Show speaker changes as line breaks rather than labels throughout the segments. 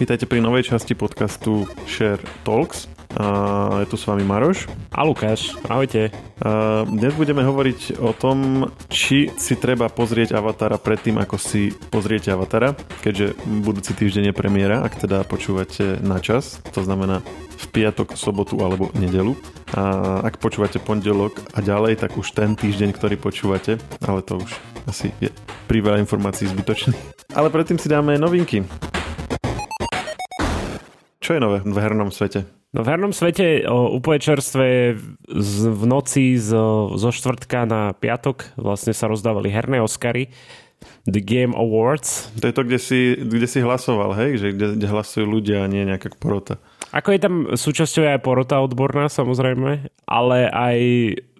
Vítajte pri novej časti podcastu Share Talks. A je tu s vami Maroš.
A Lukáš, ahojte.
A dnes budeme hovoriť o tom, či si treba pozrieť Avatara predtým, ako si pozriete Avatara, keďže budúci týždeň je premiéra, ak teda počúvate na čas, to znamená v piatok, sobotu alebo nedelu. A ak počúvate pondelok a ďalej, tak už ten týždeň, ktorý počúvate, ale to už asi je pri veľa informácií zbytočný. Ale predtým si dáme novinky. Čo je nové v hernom svete?
No v hernom svete o, úplne čerstvé z, v noci zo, zo štvrtka na piatok vlastne sa rozdávali herné Oscary. The Game Awards.
To je to, kde si, kde si hlasoval, hej? Že kde, kde hlasujú ľudia a nie nejaká porota.
Ako je tam súčasťou aj porota odborná samozrejme, ale aj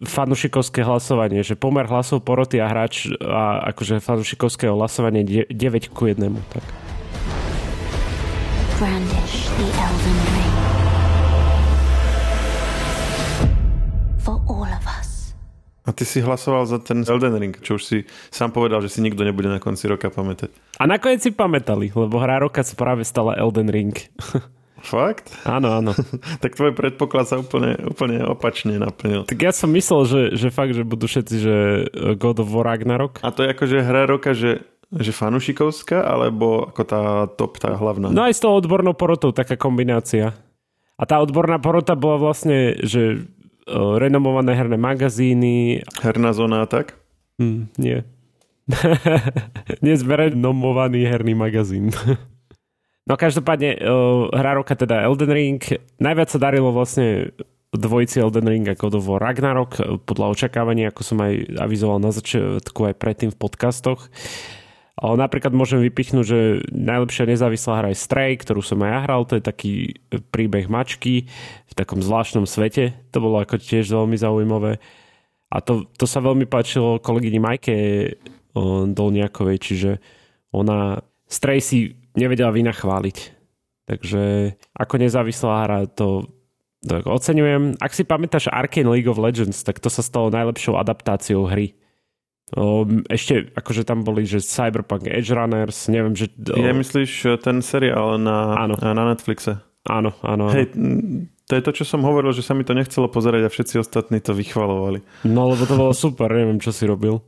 fanušikovské hlasovanie, že pomer hlasov poroty a hráč a akože fanušikovského hlasovanie 9 ku 1. Tak. Brandish the Elden Ring.
For all of us. A ty si hlasoval za ten Elden Ring, čo už si sám povedal, že si nikto nebude na konci roka pamätať.
A nakoniec si pamätali, lebo hra roka sa práve stala Elden Ring.
Fakt?
Áno, áno.
tak tvoj predpoklad sa úplne, úplne opačne naplnil.
Tak ja som myslel, že, že fakt, že budú všetci, že God of War Ragnarok.
A to je akože hra roka, že že fanušikovská, alebo ako tá top, tá hlavná?
No aj s tou odbornou porotou taká kombinácia. A tá odborná porota bola vlastne, že uh, renomované herné magazíny.
Herná zóna tak?
Mm, nie. nie sme renomovaný herný magazín. no každopádne uh, hra roka teda Elden Ring. Najviac sa darilo vlastne dvojici Elden Ring ako do Ragnarok podľa očakávania, ako som aj avizoval na začiatku aj predtým v podcastoch. Napríklad môžem vypichnúť, že najlepšia nezávislá hra je Stray, ktorú som aj ja hral, to je taký príbeh mačky v takom zvláštnom svete. To bolo ako tiež veľmi zaujímavé. A to, to sa veľmi páčilo kolegyni Majke Dolniakovej, čiže ona Stray si nevedela vynachváliť. Takže ako nezávislá hra to tak oceňujem. Ak si pamätáš Arcane League of Legends, tak to sa stalo najlepšou adaptáciou hry ešte akože tam boli, že Cyberpunk Edge Runners, neviem, že...
O... Je myslíš e, ten seriál na, áno. na Netflixe?
Áno, áno.
Hej, to je to, čo som hovoril, že sa mi to nechcelo pozerať a všetci ostatní to vychvalovali.
No, lebo to bolo super, neviem, čo si robil.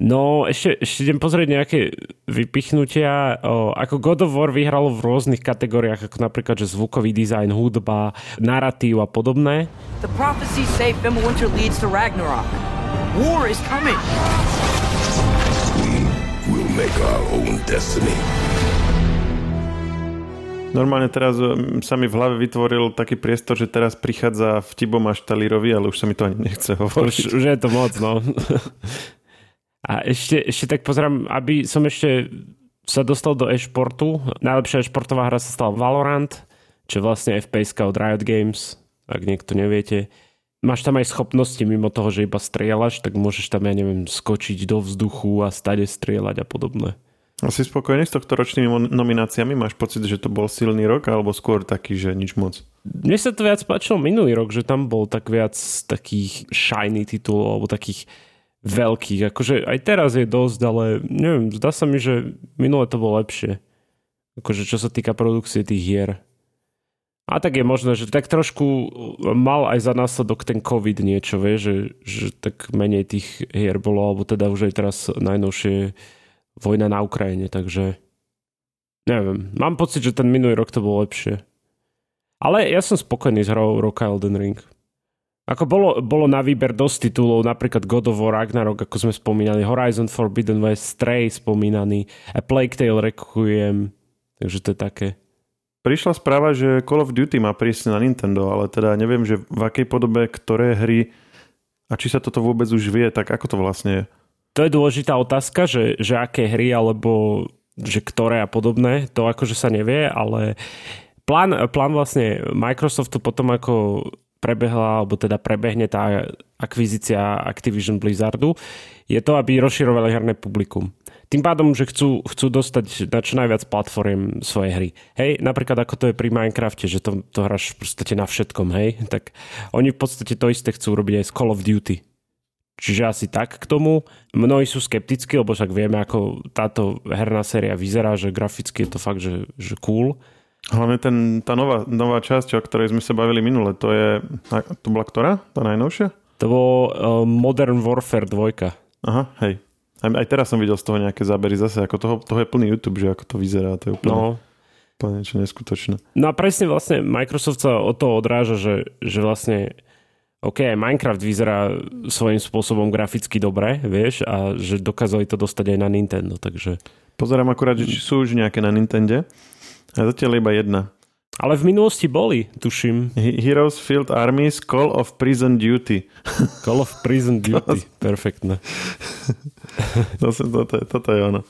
No, ešte, ešte idem pozrieť nejaké vypichnutia. O, ako God of War vyhralo v rôznych kategóriách, ako napríklad, že zvukový dizajn, hudba, narratív a podobné. The prophecy say Winter leads to Ragnarok. War is coming.
We will make our own destiny. Normálne teraz um, sa mi v hlave vytvoril taký priestor, že teraz prichádza v Tibom až Talírovi, ale už sa mi to ani nechce hovoriť.
Už, už je to moc, no. A ešte, ešte tak pozerám, aby som ešte sa dostal do e-športu. Najlepšia e-športová hra sa stala Valorant, čo je vlastne FPS od Riot Games, ak niekto neviete máš tam aj schopnosti mimo toho, že iba strieľaš, tak môžeš tam, ja neviem, skočiť do vzduchu a stade strieľať a podobné.
A si spokojný s tohto ročnými nomináciami? Máš pocit, že to bol silný rok alebo skôr taký, že nič moc?
Mne sa to viac páčilo minulý rok, že tam bol tak viac takých shiny titulov alebo takých veľkých. Akože aj teraz je dosť, ale neviem, zdá sa mi, že minulé to bolo lepšie. Akože čo sa týka produkcie tých hier. A tak je možné, že tak trošku mal aj za následok ten COVID niečo, vie, že, že tak menej tých hier bolo, alebo teda už aj teraz najnovšie vojna na Ukrajine, takže neviem. Mám pocit, že ten minulý rok to bolo lepšie. Ale ja som spokojný s hrou roka Elden Ring. Ako bolo, bolo na výber dosť titulov, napríklad God of War Ragnarok, ako sme spomínali, Horizon Forbidden West, Stray spomínaný, A Plague Tale Requiem, takže to je také.
Prišla správa, že Call of Duty má prísť na Nintendo, ale teda neviem, že v akej podobe, ktoré hry a či sa toto vôbec už vie, tak ako to vlastne je?
To je dôležitá otázka, že, že aké hry alebo že ktoré a podobné, to akože sa nevie, ale plán, plán vlastne Microsoftu potom ako prebehla, alebo teda prebehne tá akvizícia Activision Blizzardu, je to, aby rozširovali herné publikum tým pádom, že chcú, chcú dostať na čo najviac platform svoje hry. Hej, napríklad ako to je pri Minecrafte, že to, to hráš v podstate na všetkom, hej, tak oni v podstate to isté chcú robiť aj z Call of Duty. Čiže asi tak k tomu. Mnohí sú skeptickí, lebo však vieme, ako táto herná séria vyzerá, že graficky je to fakt, že, že cool.
Hlavne ten, tá nová, nová časť, o ktorej sme sa bavili minule, to je, to bola ktorá? Tá najnovšia?
To bol uh, Modern Warfare 2.
Aha, hej. Aj, aj teraz som videl z toho nejaké zábery zase, ako toho, toho je plný YouTube, že ako to vyzerá, to je úplne, no. úplne niečo neskutočné.
No a presne vlastne Microsoft sa o to odráža, že, že vlastne OK, aj Minecraft vyzerá svojím spôsobom graficky dobre, vieš, a že dokázali to dostať aj na Nintendo, takže...
Pozerám akurát, že či sú už nejaké na Nintendo. A zatiaľ iba jedna.
Ale v minulosti boli, tuším.
Heroes Field Armies Call of Prison Duty.
Call of Prison Duty, perfektné.
to, toto, toto je ono.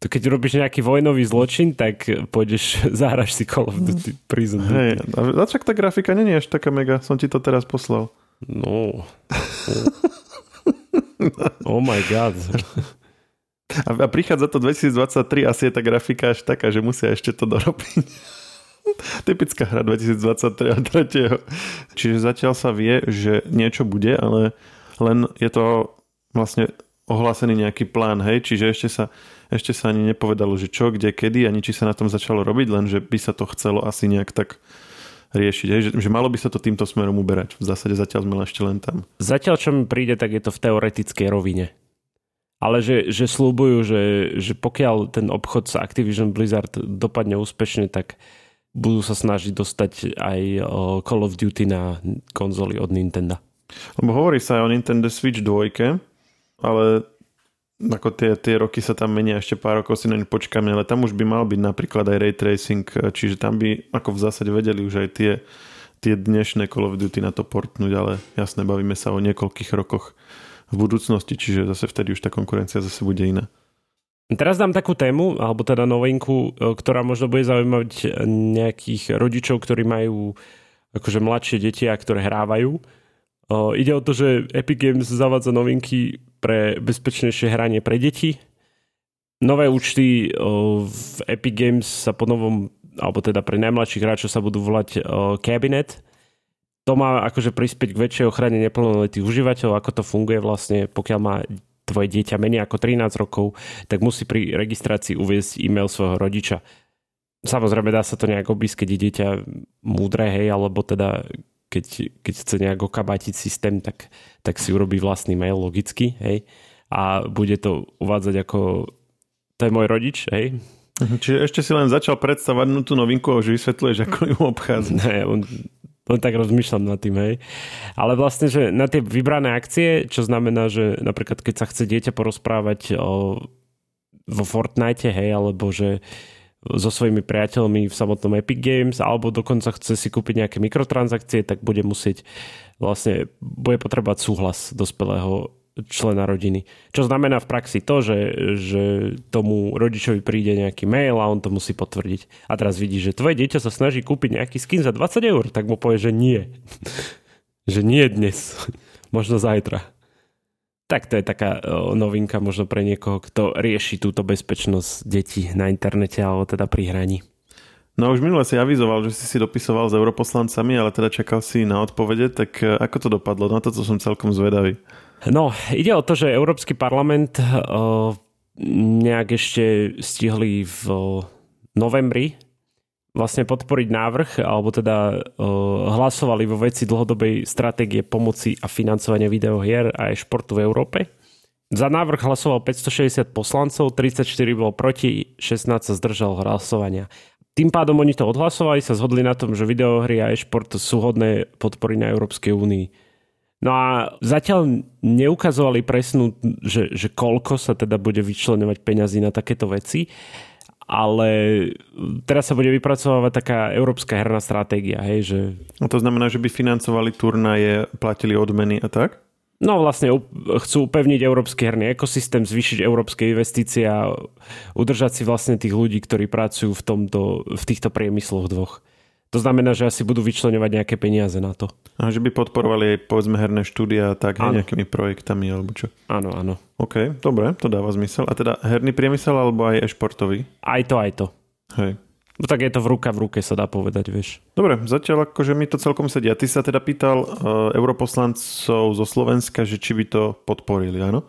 To keď robíš nejaký vojnový zločin, tak pôjdeš, zahraš si Call of Duty Prison Duty. Hej,
a však tá grafika není až taká mega, som ti to teraz poslal.
No. oh my god.
A, a prichádza to 2023, asi je tá grafika až taká, že musia ešte to dorobiť. Typická hra 2023 a 3. Čiže zatiaľ sa vie, že niečo bude, ale len je to vlastne ohlásený nejaký plán, hej, čiže ešte sa, ešte sa ani nepovedalo, že čo, kde, kedy, ani či sa na tom začalo robiť, len že by sa to chcelo asi nejak tak riešiť, hej? Že, že malo by sa to týmto smerom uberať. V zásade zatiaľ sme ešte len tam.
Zatiaľ, čo mi príde, tak je to v teoretickej rovine. Ale že, že slúbujú, že, že pokiaľ ten obchod sa Activision Blizzard dopadne úspešne, tak budú sa snažiť dostať aj Call of Duty na konzoli od Nintendo.
Lebo hovorí sa aj o Nintendo Switch 2, ale ako tie, tie roky sa tam menia, ešte pár rokov si na počkáme, ale tam už by mal byť napríklad aj ray tracing, čiže tam by ako v zásade vedeli už aj tie, tie dnešné Call of Duty na to portnúť, ale jasne, bavíme sa o niekoľkých rokoch v budúcnosti, čiže zase vtedy už tá konkurencia zase bude iná.
Teraz dám takú tému, alebo teda novinku, e, ktorá možno bude zaujímať nejakých rodičov, ktorí majú akože mladšie deti a ktoré hrávajú. E, ide o to, že Epic Games zavádza novinky pre bezpečnejšie hranie pre deti. Nové účty v Epic Games sa po novom, alebo teda pre najmladších hráčov sa budú volať Cabinet. To má akože prispieť k väčšej ochrane neplnoletých užívateľov, ako to funguje vlastne, pokiaľ má tvoje dieťa menej ako 13 rokov, tak musí pri registrácii uviezť e-mail svojho rodiča. Samozrejme dá sa to nejak obísť, keď je dieťa múdre, hej, alebo teda keď, keď chce nejak okabatiť systém, tak, tak si urobí vlastný mail logicky, hej, a bude to uvádzať ako to je môj rodič, hej.
Mhm, čiže ešte si len začal predstavať tú novinku a už vysvetľuješ, ako ju obchádza.
Ne, on, len tak rozmýšľam nad tým, hej. Ale vlastne, že na tie vybrané akcie, čo znamená, že napríklad keď sa chce dieťa porozprávať o, vo Fortnite, hej, alebo že so svojimi priateľmi v samotnom Epic Games alebo dokonca chce si kúpiť nejaké mikrotransakcie, tak bude musieť vlastne, bude potrebovať súhlas dospelého člena rodiny. Čo znamená v praxi to, že, že tomu rodičovi príde nejaký mail a on to musí potvrdiť. A teraz vidí, že tvoje dieťa sa snaží kúpiť nejaký skin za 20 eur, tak mu povie, že nie. že nie dnes. Možno zajtra. Tak to je taká novinka možno pre niekoho, kto rieši túto bezpečnosť detí na internete alebo teda pri hraní.
No už minule si avizoval, že si si dopisoval s europoslancami, ale teda čakal si na odpovede, tak e, ako to dopadlo? Na to, som celkom zvedavý.
No, ide o to, že Európsky parlament uh, nejak ešte stihli v novembri vlastne podporiť návrh, alebo teda uh, hlasovali vo veci dlhodobej stratégie pomoci a financovania videohier a aj športu v Európe. Za návrh hlasoval 560 poslancov, 34 bolo proti, 16 sa zdržal hlasovania. Tým pádom oni to odhlasovali, sa zhodli na tom, že videohry a e-šport sú hodné podpory na Európskej únii. No a zatiaľ neukazovali presnú, že, že koľko sa teda bude vyčlenovať peňazí na takéto veci, ale teraz sa bude vypracovať taká európska herná stratégia. Hej, že...
A to znamená, že by financovali turnaje, platili odmeny a tak?
No vlastne chcú upevniť európsky herný ekosystém, zvýšiť európske investície a udržať si vlastne tých ľudí, ktorí pracujú v, tomto, v týchto priemysloch dvoch. To znamená, že asi budú vyčlenovať nejaké peniaze na to.
A že by podporovali aj povedzme herné štúdia tak hej, nejakými projektami alebo čo?
Áno, áno.
OK, dobre, to dáva zmysel. A teda herný priemysel alebo aj e-športový?
Aj to, aj to.
Hej.
No tak je to v ruka v ruke, sa dá povedať, vieš.
Dobre, zatiaľ akože mi to celkom sedia. Ty sa teda pýtal uh, europoslancov zo Slovenska, že či by to podporili, áno?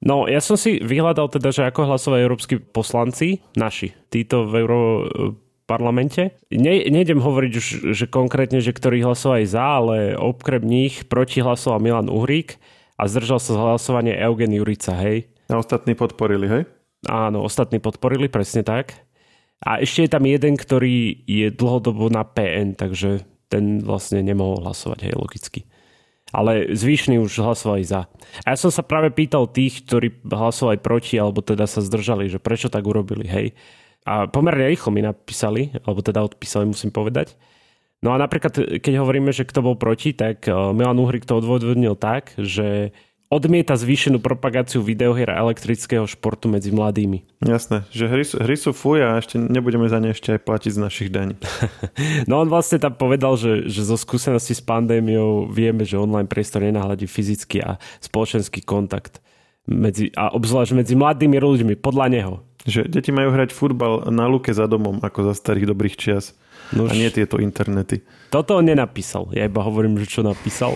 No, ja som si vyhľadal teda, že ako hlasovali európsky poslanci, naši, títo v Europarlamente. Ne, nejdem hovoriť už, že konkrétne, že ktorí hlasovali za, ale okrem nich proti hlasoval Milan Uhrík a zdržal sa z hlasovania Eugen Jurica, hej.
A ostatní podporili, hej?
Áno, ostatní podporili, presne tak. A ešte je tam jeden, ktorý je dlhodobo na PN, takže ten vlastne nemohol hlasovať, hej, logicky. Ale zvyšní už hlasovali za. A ja som sa práve pýtal tých, ktorí hlasovali proti, alebo teda sa zdržali, že prečo tak urobili, hej. A pomerne rýchlo mi napísali, alebo teda odpísali, musím povedať. No a napríklad, keď hovoríme, že kto bol proti, tak Milan Uhrik to odvodnil tak, že odmieta zvýšenú propagáciu videohier a elektrického športu medzi mladými.
Jasné, že hry, sú, hry sú fuj a ešte nebudeme za ne ešte aj platiť z našich daní.
no on vlastne tam povedal, že, že zo skúsenosti s pandémiou vieme, že online priestor nenahľadí fyzický a spoločenský kontakt medzi, a obzvlášť medzi mladými ľuďmi, podľa neho.
Že deti majú hrať futbal na luke za domom, ako za starých dobrých čias. Nož, a nie tieto internety.
Toto on nenapísal. Ja iba hovorím, že čo napísal.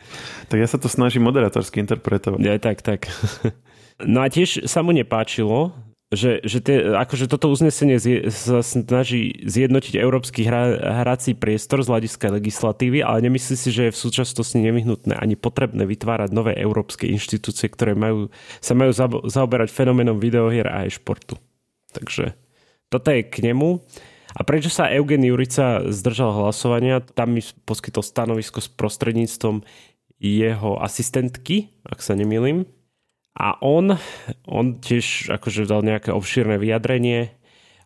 tak ja sa to snažím moderátorsky interpretovať.
Ja, tak, tak. no a tiež sa mu nepáčilo, že, že tie, akože toto uznesenie sa snaží zjednotiť európsky hra, hrací priestor z hľadiska legislatívy, ale nemyslí si, že je v súčasnosti nevyhnutné ani potrebné vytvárať nové európske inštitúcie, ktoré majú, sa majú zaoberať fenoménom videohier a aj športu. Takže toto je k nemu. A prečo sa Eugen Jurica zdržal hlasovania? Tam mi poskytol stanovisko s prostredníctvom jeho asistentky, ak sa nemýlim. A on, on tiež akože dal nejaké obšírne vyjadrenie,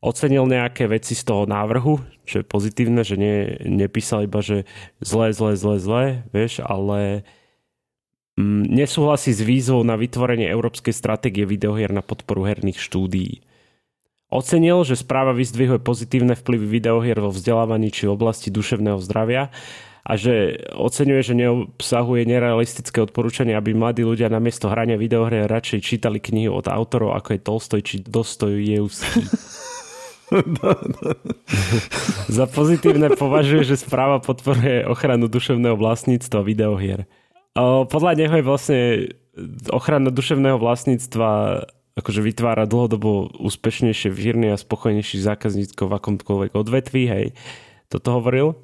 ocenil nejaké veci z toho návrhu, čo je pozitívne, že nie, nepísal iba, že zle, zle, zle, zle, vieš, ale mm, nesúhlasí s výzvou na vytvorenie európskej stratégie videohier na podporu herných štúdií. Ocenil, že správa vyzdvihuje pozitívne vplyvy videohier vo vzdelávaní či oblasti duševného zdravia a že oceňuje, že neobsahuje nerealistické odporúčanie, aby mladí ľudia namiesto hrania videohry radšej čítali knihy od autorov, ako je Tolstoj či Dostojevský. Za pozitívne považuje, že správa podporuje ochranu duševného vlastníctva videohier. Podľa neho je vlastne ochrana duševného vlastníctva akože vytvára dlhodobo úspešnejšie, vírny a spokojnejší zákazníkov v akomkoľvek odvetví, hej, toto hovoril.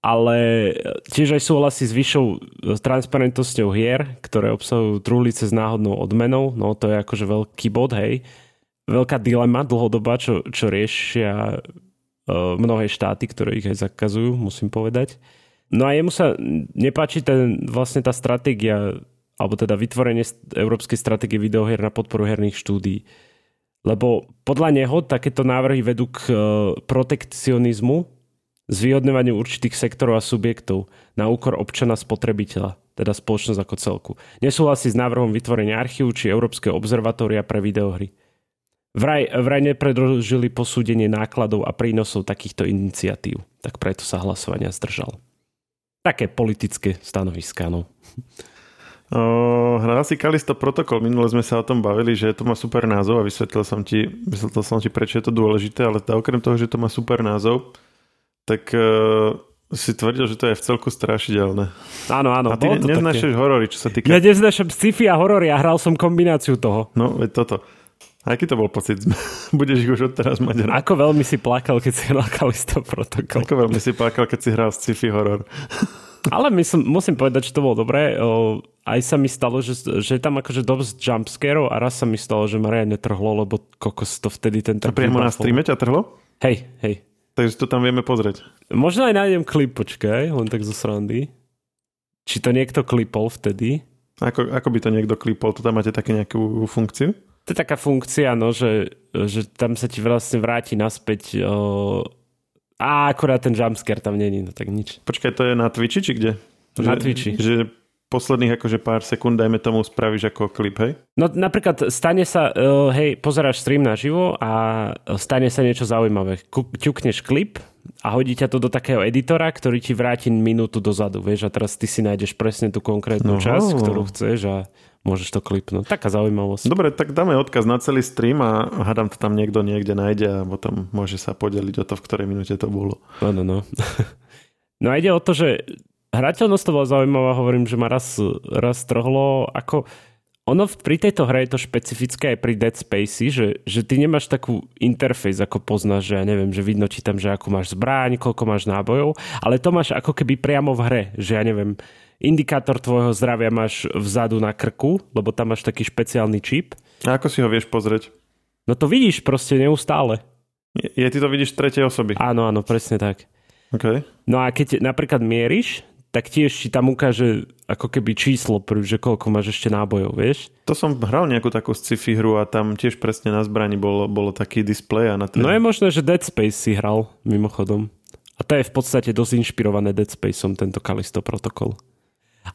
Ale tiež aj súhlasí s vyššou transparentnosťou hier, ktoré obsahujú truhlice s náhodnou odmenou, no to je akože veľký bod, hej. Veľká dilema dlhodobá, čo, čo riešia uh, mnohé štáty, ktoré ich aj zakazujú, musím povedať. No a jemu sa nepáči ten, vlastne tá stratégia alebo teda vytvorenie európskej stratégie videohier na podporu herných štúdií. Lebo podľa neho takéto návrhy vedú k e, protekcionizmu, zvýhodňovaniu určitých sektorov a subjektov na úkor občana spotrebiteľa, teda spoločnosť ako celku. Nesúhlasí s návrhom vytvorenia archívu či Európskeho observatória pre videohry. Vraj, vraj nepredložili posúdenie nákladov a prínosov takýchto iniciatív, tak preto sa hlasovania zdržal. Také politické stanoviská, no.
Hral si Kalisto protokol, minule sme sa o tom bavili, že to má super názov a vysvetlil som ti, vysvetlil som ti, prečo je to dôležité, ale tá, okrem toho, že to má super názov, tak uh, si tvrdil, že to je v celku strašidelné.
Áno, áno.
A ty ne, neznášaš horory, čo sa týka...
Ja neznášam sci-fi a horory a hral som kombináciu toho.
No, veď toto. A aký to bol pocit? Budeš ich už odteraz mať
rád. Ako veľmi si plakal, keď si hral Kalisto protokol.
Ako veľmi si plakal, keď si hral sci-fi horor.
Ale myslím, musím povedať, že to bolo dobré. Aj sa mi stalo, že, že je tam akože dosť jumpscarov a raz sa mi stalo, že ma reálne trhlo, lebo kokos to vtedy ten...
A priamo na streame ťa trhlo?
Hej, hej.
Takže to tam vieme pozrieť.
Možno aj nájdem klip, počkaj, len tak zo srandy. Či to niekto klipol vtedy?
Ako, ako by to niekto klipol? To tam máte také nejakú funkciu?
To je taká funkcia, no, že, že tam sa ti vlastne vráti naspäť o, a akurát ten jumpscare tam není, no tak nič.
Počkaj, to je na Twitchi či kde?
Na že, Twitchi.
Že posledných akože pár sekúnd, dajme tomu, spravíš ako klip, hej?
No napríklad stane sa, uh, hej, pozeráš stream na živo a stane sa niečo zaujímavé. Ťukneš klip a hodí ťa to do takého editora, ktorý ti vráti minútu dozadu, vieš, a teraz ty si nájdeš presne tú konkrétnu no. časť, ktorú chceš a môžeš to klipnúť. Taká zaujímavosť.
Dobre, tak dáme odkaz na celý stream a hádam to tam niekto niekde nájde a potom môže sa podeliť o to, v ktorej minúte to bolo.
No, no, no. no a ide o to, že hrateľnosť to bola zaujímavá, hovorím, že ma raz, raz trhlo, ako ono pri tejto hre je to špecifické aj pri Dead Spacey, že, že ty nemáš takú interfejs, ako poznáš, že ja neviem, že vidno ti tam, že ako máš zbráň, koľko máš nábojov, ale to máš ako keby priamo v hre, že ja neviem, indikátor tvojho zdravia máš vzadu na krku, lebo tam máš taký špeciálny čip.
A ako si ho vieš pozrieť?
No to vidíš proste neustále.
Je, je ty to vidíš tretej osoby?
Áno, áno, presne tak.
Okay.
No a keď napríklad mieríš, tak tiež ti tam ukáže ako keby číslo, že koľko máš ešte nábojov, vieš?
To som hral nejakú takú sci-fi hru a tam tiež presne na zbrani bolo, bolo taký displej. A na
ten... No je možné, že Dead Space si hral, mimochodom. A to je v podstate dosť inšpirované Dead Spaceom, tento Kalisto protokol.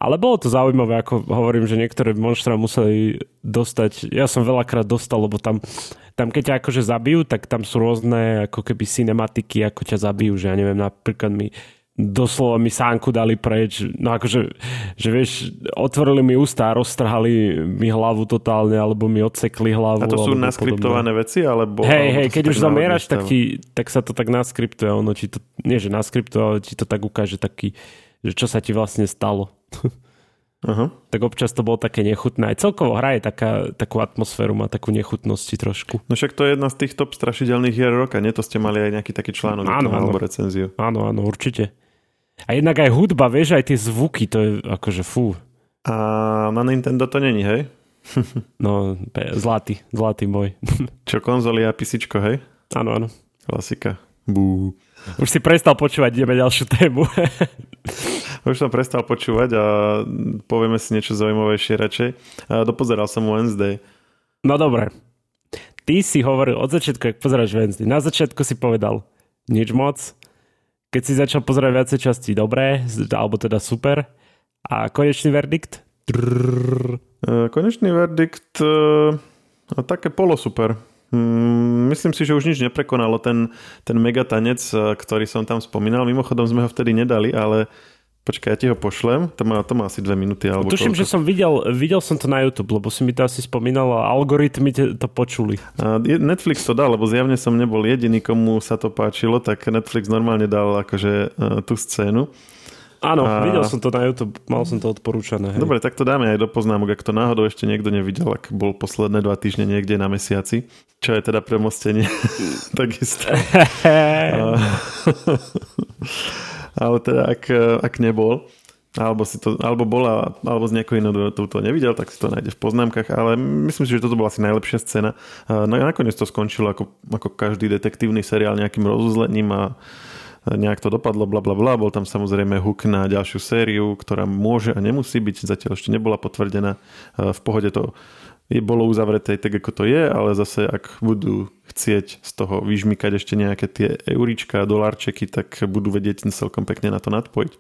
Ale bolo to zaujímavé, ako hovorím, že niektoré monštra museli dostať, ja som veľakrát dostal, lebo tam, tam keď ťa akože zabijú, tak tam sú rôzne ako keby cinematiky, ako ťa zabijú, že ja neviem, napríklad mi doslova mi sánku dali preč. No akože, že vieš, otvorili mi ústa a roztrhali mi hlavu totálne, alebo mi odsekli hlavu.
A to sú naskriptované podobne. veci, alebo...
Hej, hej, keď už zamieraš, tak, ti, tak sa to tak naskriptuje. Ono ti to, nie že naskriptuje, ale ti to tak ukáže taký, že čo sa ti vlastne stalo. Uh-huh. Tak občas to bolo také nechutné. Aj celkovo hra je taká, takú atmosféru, má takú nechutnosti trošku.
No však to je jedna z tých top strašidelných hier roka, nie? To ste mali aj nejaký taký článok áno, áno. alebo recenziu.
Áno, áno, určite. A jednak aj hudba, vieš, aj tie zvuky, to je akože fú.
A na Nintendo to není, hej?
no, zlatý, zlatý môj.
Čo, konzoli a písičko, hej?
Áno, áno.
Klasika. Bú.
Už si prestal počúvať, ideme ďalšiu tému.
Už som prestal počúvať a povieme si niečo zaujímavejšie radšej. Dopozeral som Wednesday.
No dobre. Ty si hovoril od začiatku, ak pozeráš Wednesday. Na začiatku si povedal nič moc, keď si začal pozerať viacej časti, dobré, alebo teda super. A konečný verdikt?
E, konečný verdikt uh, také polosuper. Mm, myslím si, že už nič neprekonalo ten, ten megatanec, e, ktorý som tam spomínal. Mimochodom sme ho vtedy nedali, ale Počkaj, ja ti ho pošlem. To má, to má asi dve minúty. Alebo
Tuším,
koľko.
že som videl, videl som to na YouTube, lebo si mi to asi spomínal a algoritmy to počuli.
A Netflix to dal, lebo zjavne som nebol jediný, komu sa to páčilo, tak Netflix normálne dal akože uh, tú scénu.
Áno, a... videl som to na YouTube, mal som to odporúčané. Hej.
Dobre, tak to dáme aj do poznámok, ak to náhodou ešte niekto nevidel, ak bol posledné dva týždne niekde na mesiaci, čo je teda premostenie, takisto. ale teda ak, ak nebol, alebo, si to, alebo bola, alebo z nejakého iného to, to nevidel, tak si to nájde v poznámkach, ale myslím si, že toto bola asi najlepšia scéna. No a nakoniec to skončilo ako, ako každý detektívny seriál nejakým rozuzlením a nejak to dopadlo, bla bla bla. Bol tam samozrejme hook na ďalšiu sériu, ktorá môže a nemusí byť, zatiaľ ešte nebola potvrdená. V pohode to je, bolo uzavreté tak, ako to je, ale zase ak budú chcieť z toho vyžmykať ešte nejaké tie eurička dolárčeky, tak budú vedieť celkom pekne na to nadpojiť.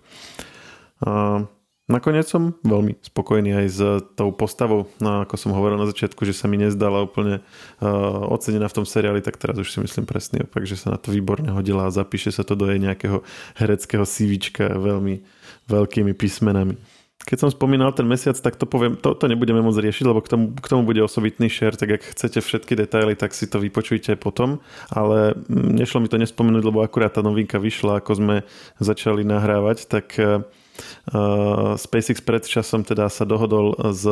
A nakoniec som veľmi spokojný aj s tou postavou. No, ako som hovoril na začiatku, že sa mi nezdala úplne uh, ocenená v tom seriáli, tak teraz už si myslím presný opak, že sa na to výborne hodila a zapíše sa to do jej nejakého hereckého CVčka veľmi veľkými písmenami. Keď som spomínal ten mesiac, tak to poviem, to, to nebudeme môcť riešiť, lebo k tomu, k tomu bude osobitný share, tak ak chcete všetky detaily, tak si to vypočujte potom, ale mm, nešlo mi to nespomenúť, lebo akurát tá novinka vyšla, ako sme začali nahrávať, tak uh, SpaceX pred časom teda sa dohodol s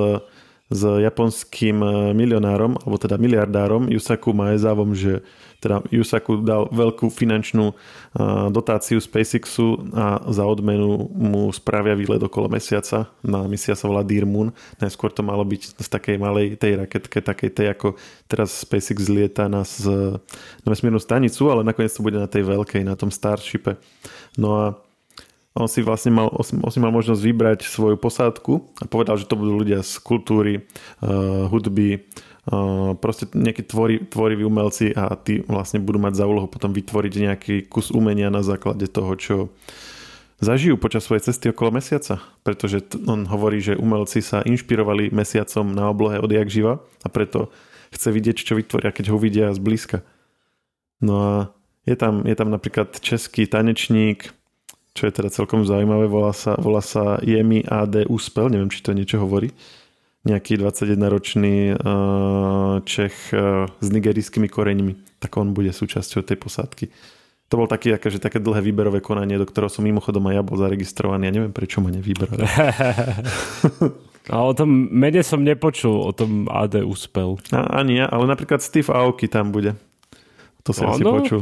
s japonským milionárom, alebo teda miliardárom Yusaku Maezavom, že teda Yusaku dal veľkú finančnú dotáciu SpaceXu a za odmenu mu spravia výlet okolo mesiaca. Na misia sa volá Dear Moon. Najskôr to malo byť z takej malej tej raketke, takej tej ako teraz SpaceX lieta na, z, na vesmírnu stanicu, ale nakoniec to bude na tej veľkej, na tom Starshipe. No a on si vlastne mal, on si mal možnosť vybrať svoju posádku a povedal, že to budú ľudia z kultúry, uh, hudby, uh, proste nejakí tvori, tvoriví umelci a tí vlastne budú mať za úlohu potom vytvoriť nejaký kus umenia na základe toho, čo zažijú počas svojej cesty okolo mesiaca. Pretože on hovorí, že umelci sa inšpirovali mesiacom na oblohe odjak živa a preto chce vidieť, čo vytvoria, keď ho vidia zblízka. No a je tam, je tam napríklad český tanečník, čo je teda celkom zaujímavé, volá sa, volá sa Jemi AD Uspel, neviem, či to niečo hovorí. nejaký 21-ročný uh, Čech uh, s nigerijskými koreňmi, tak on bude súčasťou tej posádky. To bol taký, akože, také dlhé výberové konanie, do ktorého som mimochodom aj ja bol zaregistrovaný. Ja neviem, prečo ma nevybrali.
A o tom mene som nepočul, o tom AD úspel.
A, ani ja, ale napríklad Steve Aoki tam bude. To som no, asi no. počul.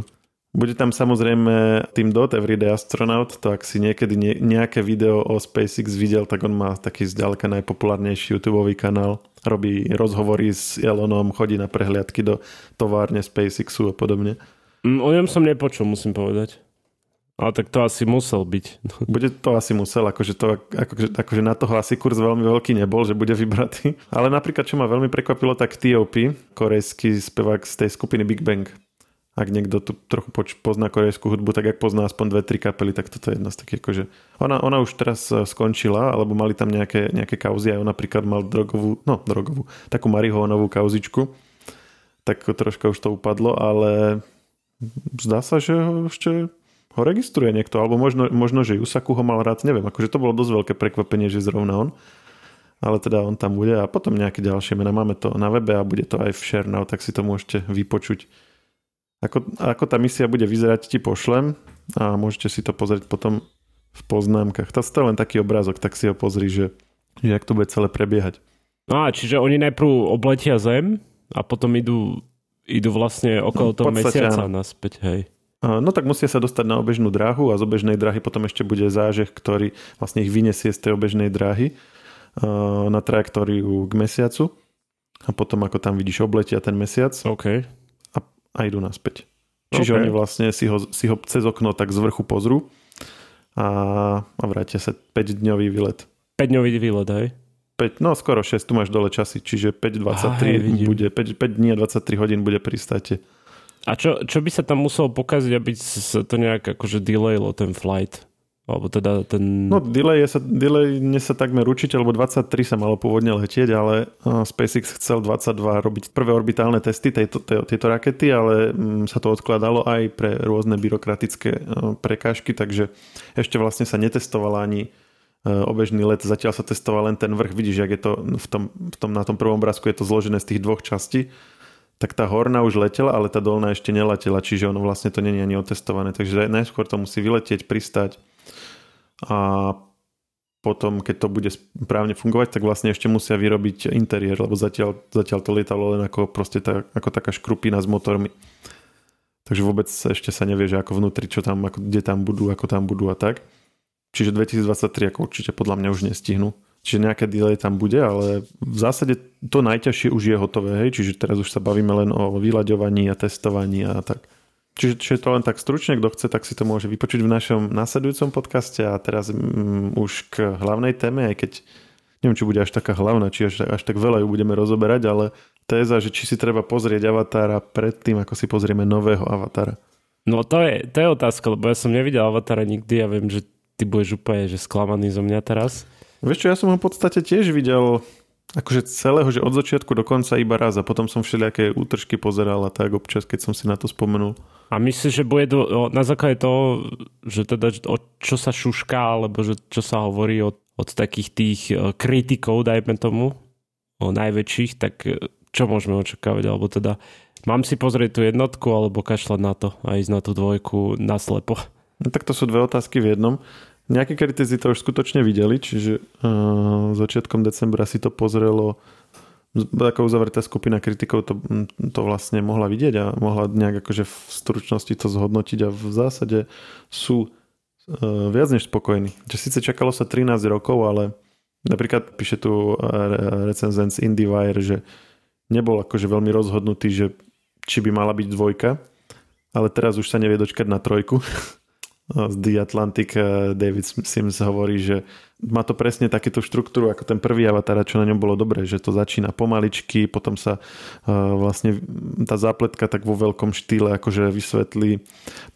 Bude tam samozrejme tým Dot Everyday Astronaut, to ak si niekedy nie, nejaké video o SpaceX videl, tak on má taký zďaleka najpopulárnejší YouTube kanál. Robí rozhovory s Elonom, chodí na prehliadky do továrne SpaceXu a podobne.
Mm, o ňom som nepočul, musím povedať. Ale tak to asi musel byť.
Bude to asi musel, akože, to, akože, akože na toho asi kurz veľmi veľký nebol, že bude vybratý. Ale napríklad, čo ma veľmi prekvapilo, tak T.O.P., korejský spevák z tej skupiny Big Bang, ak niekto tu trochu pozná korejskú hudbu, tak ak pozná aspoň dve, tri kapely, tak toto je jedna z takých akože... Ona, ona už teraz e, skončila, alebo mali tam nejaké, nejaké kauzy, aj on napríklad mal drogovú, no drogovú, takú marihuanovú kauzičku, tak troška už to upadlo, ale zdá sa, že ho ešte ho registruje niekto, alebo možno, možno že Jusaku ho mal rád, neviem, akože to bolo dosť veľké prekvapenie, že zrovna on ale teda on tam bude a potom nejaké ďalšie mená. Máme to na webe a bude to aj v ShareNow, tak si to môžete vypočuť. Ako, ako tá misia bude vyzerať, ti pošlem a môžete si to pozrieť potom v poznámkach. To je len taký obrázok, tak si ho pozri, že, že jak to bude celé prebiehať.
No a čiže oni najprv obletia Zem a potom idú, idú vlastne okolo no, toho mesiaca áno. naspäť, hej.
No tak musia sa dostať na obežnú dráhu a z obežnej dráhy potom ešte bude zážeh, ktorý vlastne ich vyniesie z tej obežnej dráhy na trajektóriu k mesiacu a potom ako tam vidíš obletia ten mesiac.
Okay
a idú naspäť. Čiže okay. oni vlastne si ho, si ho cez okno tak z vrchu pozrú a, a vrátia sa 5-dňový výlet.
5-dňový výlet, hej?
5, no skoro 6, tu máš dole časy, čiže 5.23 bude, 5, 5 dní a 23 hodín bude pristáte.
A čo, čo by sa tam muselo pokaziť, aby sa to nejak akože delaylo ten flight? Alebo teda ten...
No delay, sa, delay nie sa takmer určite, lebo 23 sa malo pôvodne letieť, ale SpaceX chcel 22 robiť prvé orbitálne testy tejto, tejto rakety, ale mm, sa to odkladalo aj pre rôzne byrokratické prekážky, takže ešte vlastne sa netestovala ani obežný let, zatiaľ sa testoval len ten vrch, vidíš, jak je to v tom, v tom, na tom prvom obrázku je to zložené z tých dvoch častí, tak tá horná už letela, ale tá dolná ešte neletela, čiže ono vlastne to není ani otestované, takže najskôr to musí vyletieť, pristať, a potom, keď to bude správne fungovať, tak vlastne ešte musia vyrobiť interiér, lebo zatiaľ, zatiaľ to lietalo len ako, proste tá, ako taká škrupina s motormi. Takže vôbec ešte sa nevie, že ako vnútri, čo tam, ako, kde tam budú, ako tam budú a tak. Čiže 2023 ako určite podľa mňa už nestihnú. Čiže nejaké delay tam bude, ale v zásade to najťažšie už je hotové, hej? čiže teraz už sa bavíme len o vyľaďovaní a testovaní a tak. Čiže, čiže to len tak stručne, kto chce, tak si to môže vypočuť v našom nasledujúcom podcaste a teraz mm, už k hlavnej téme, aj keď neviem, či bude až taká hlavná, či až, až tak veľa ju budeme rozoberať, ale téza, že či si treba pozrieť avatára pred tým, ako si pozrieme nového avatára.
No to je, to je otázka, lebo ja som nevidel avatára nikdy a viem, že ty budeš úplne že sklamaný zo mňa teraz.
Vieš čo, ja som ho v podstate tiež videl Akože celého, že od začiatku do konca iba raz a potom som všelijaké útržky pozeral a tak občas, keď som si na to spomenul.
A myslíš, že bude do, na základe toho, že teda o čo sa šušká, alebo že čo sa hovorí od, od takých tých e, kritikov, dajme tomu, o najväčších, tak e, čo môžeme očakávať? Alebo teda mám si pozrieť tú jednotku, alebo kašľať na to a ísť na tú dvojku naslepo?
No tak to sú dve otázky v jednom. Nejaké kritici to už skutočne videli, čiže uh, začiatkom decembra si to pozrelo taká uzavretá skupina kritikov to, to vlastne mohla vidieť a mohla nejak akože v stručnosti to zhodnotiť a v zásade sú uh, viac než spokojní. Že síce čakalo sa 13 rokov, ale napríklad píše tu recenzent z IndieWire, že nebol akože veľmi rozhodnutý, že či by mala byť dvojka, ale teraz už sa nevie dočkať na trojku. z The Atlantic eh, David Sims hovorí, že má to presne takéto štruktúru ako ten prvý avatar, čo na ňom bolo dobré, že to začína pomaličky, potom sa uh, vlastne tá zápletka tak vo veľkom štýle akože vysvetlí,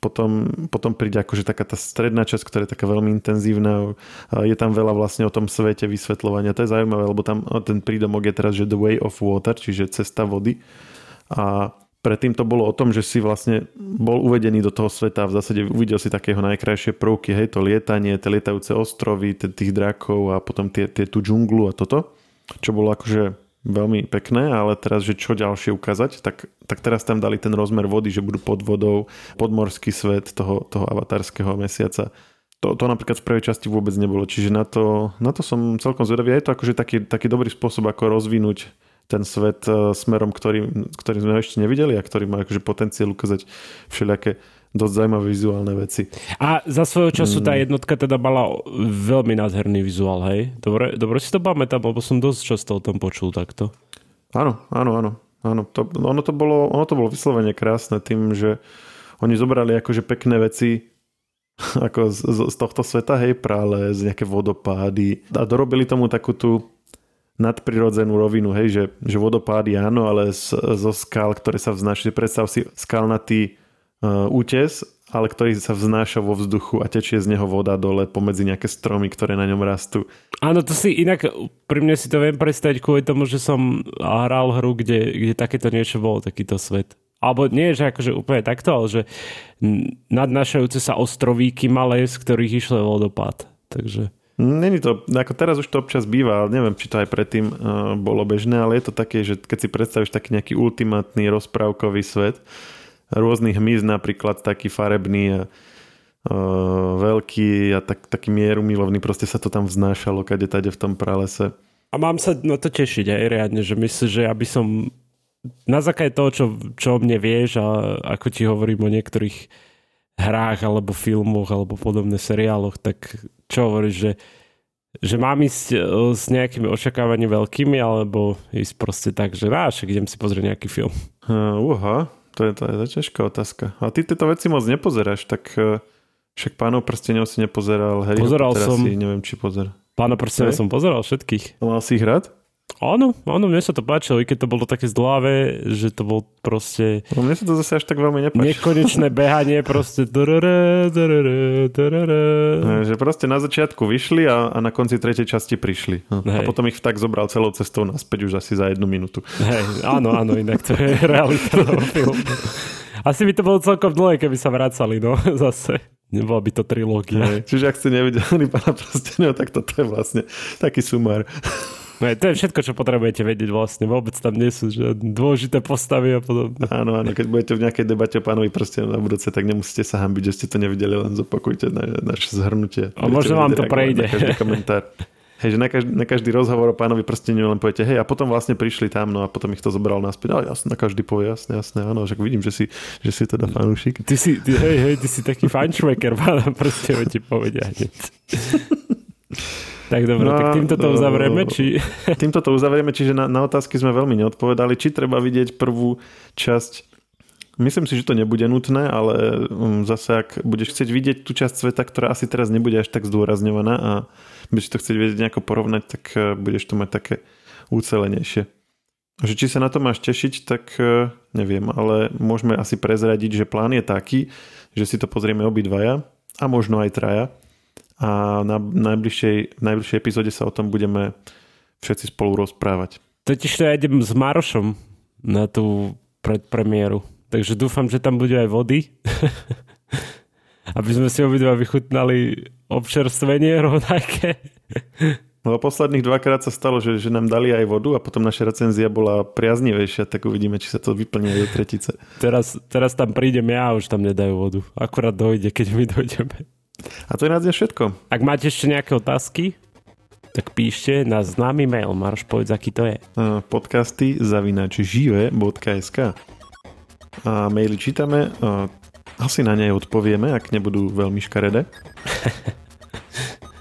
potom, potom príde akože taká tá stredná časť, ktorá je taká veľmi intenzívna, je tam veľa vlastne o tom svete vysvetľovania, to je zaujímavé, lebo tam ten prídomok je teraz, že The Way of Water, čiže cesta vody. A Predtým to bolo o tom, že si vlastne bol uvedený do toho sveta a v zásade uvidel si takého najkrajšie prvky, hej, to lietanie, tie lietajúce ostrovy, tých drakov a potom tie, tie tú džunglu a toto. čo bolo akože veľmi pekné, ale teraz, že čo ďalšie ukázať, tak, tak teraz tam dali ten rozmer vody, že budú pod vodou, podmorský svet toho, toho avatárskeho mesiaca. To, to napríklad v prvej časti vôbec nebolo, čiže na to, na to som celkom zvedavý. Je to akože taký, taký dobrý spôsob, ako rozvinúť ten svet e, smerom, ktorý, ktorý sme ešte nevideli a ktorý má akože potenciál ukázať všelijaké dosť zaujímavé vizuálne veci.
A za svojho času tá mm. jednotka teda mala veľmi nádherný vizuál, hej? Dobre, dobre si to pamätám, lebo som dosť často o tom počul takto.
Áno, áno, áno. áno to, ono, to bolo, ono to bolo vyslovene krásne tým, že oni zobrali akože pekné veci ako z, z tohto sveta, hej, prále, z nejaké vodopády a dorobili tomu takú tú nadprirodzenú rovinu, hej, že, že vodopády áno, ale z, zo skal, ktoré sa vznášajú. Predstav si skalnatý uh, útes, ale ktorý sa vznáša vo vzduchu a tečie z neho voda dole pomedzi nejaké stromy, ktoré na ňom rastú.
Áno, to si inak, pri mne si to viem predstaviť kvôli tomu, že som hral hru, kde, kde takéto niečo bolo, takýto svet. Alebo nie, že akože úplne takto, ale že nadnášajúce sa ostrovíky malé, z ktorých išlo vodopád. Takže...
Není to, ako teraz už to občas býva, ale neviem, či to aj predtým uh, bolo bežné, ale je to také, že keď si predstavíš taký nejaký ultimátny rozprávkový svet, rôznych hmyz napríklad taký farebný a uh, veľký a tak, taký mierumilovný, proste sa to tam vznášalo kade tade v tom pralese.
A mám sa na to tešiť aj riadne, že myslím, že aby som na základe toho, čo, čo o mne vieš a ako ti hovorím o niektorých hrách alebo filmoch alebo podobné seriáloch, tak čo hovoríš, že, že mám ísť e, s nejakými očakávaniami veľkými alebo ísť proste tak, že ráš, idem si pozrieť nejaký film.
Uh, uha, to je, to je ťažká otázka. A ty tieto veci moc nepozeráš, tak uh, však pánov prstenov si nepozeral. Harry
Pozeral som.
Si, neviem, či pozer.
Pána prstenov som pozeral všetkých.
Mal si ich rád?
Áno, áno, mne sa to páčilo, i keď to bolo také zdlavé, že to bol proste...
No mne sa to zase až tak veľmi nepáči.
Nekonečné behanie, proste...
Že proste na začiatku vyšli a, a na konci tretej časti prišli. No. A potom ich tak zobral celou cestou naspäť už asi za jednu minútu.
Hej, áno, áno, inak to je realita toho filmu. Asi by to bolo celkom dlhé, keby sa vracali, no, zase. Nebola by to trilógia.
Čiže ak ste nevideli pána prstenov, tak toto je vlastne taký sumár.
No, to je všetko, čo potrebujete vedieť vlastne. Vôbec tam nie sú že dôležité postavy a podobne.
Áno, áno. Keď budete v nejakej debate o pánovi prstenu na budúce, tak nemusíte sa hambiť, že ste to nevideli, len zopakujte na, naše zhrnutie.
A možno vám to prejde.
Na každý komentár. Hej, že na každý, na každý rozhovor o pánovi prsteniu len poviete, hej, a potom vlastne prišli tam, no a potom ich to zobral naspäť. Ale jasne, na každý povie, jasne, jasne, áno, však vidím, že si, že si teda fanúšik.
Ty si, ty, hej, hej, ty si taký fančmeker, pána prstenu ti povedia hneď. Tak dobre, no, tak týmto to uzavrieme, či...
Týmto to uzavrieme, čiže na, na otázky sme veľmi neodpovedali. Či treba vidieť prvú časť Myslím si, že to nebude nutné, ale um, zase ak budeš chcieť vidieť tú časť sveta, ktorá asi teraz nebude až tak zdôrazňovaná a budeš to chcieť vedieť nejako porovnať, tak uh, budeš to mať také ucelenejšie. Že či sa na to máš tešiť, tak uh, neviem, ale môžeme asi prezradiť, že plán je taký, že si to pozrieme obidvaja a možno aj traja a na najbližšej, najbližšej epizóde sa o tom budeme všetci spolu rozprávať.
Totiž to ja idem s Marošom na tú predpremiéru, takže dúfam, že tam bude aj vody. Aby sme si obidva vychutnali občerstvenie rovnaké.
No posledných dvakrát sa stalo, že, že nám dali aj vodu a potom naša recenzia bola priaznivejšia, tak uvidíme, či sa to vyplní aj do tretice.
Teraz, teraz tam prídem ja a už tam nedajú vodu. Akurát dojde, keď my dojdeme.
A to je na dnes všetko.
Ak máte ešte nejaké otázky, tak píšte na známy mail. Maroš, povedz, aký to je.
Podcasty zavinač žive.sk A maily čítame. Asi na nej odpovieme, ak nebudú veľmi škaredé.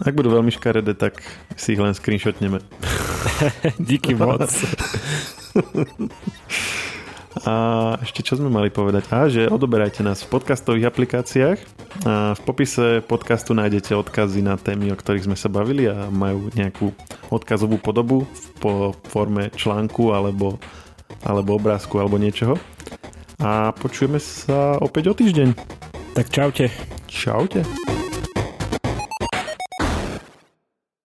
Ak budú veľmi škaredé, tak si ich len screenshotneme.
Díky moc.
A ešte čo sme mali povedať? A že odoberajte nás v podcastových aplikáciách. A v popise podcastu nájdete odkazy na témy, o ktorých sme sa bavili a majú nejakú odkazovú podobu po forme článku alebo, alebo obrázku alebo niečoho. A počujeme sa opäť o týždeň.
Tak čaute.
Čaute.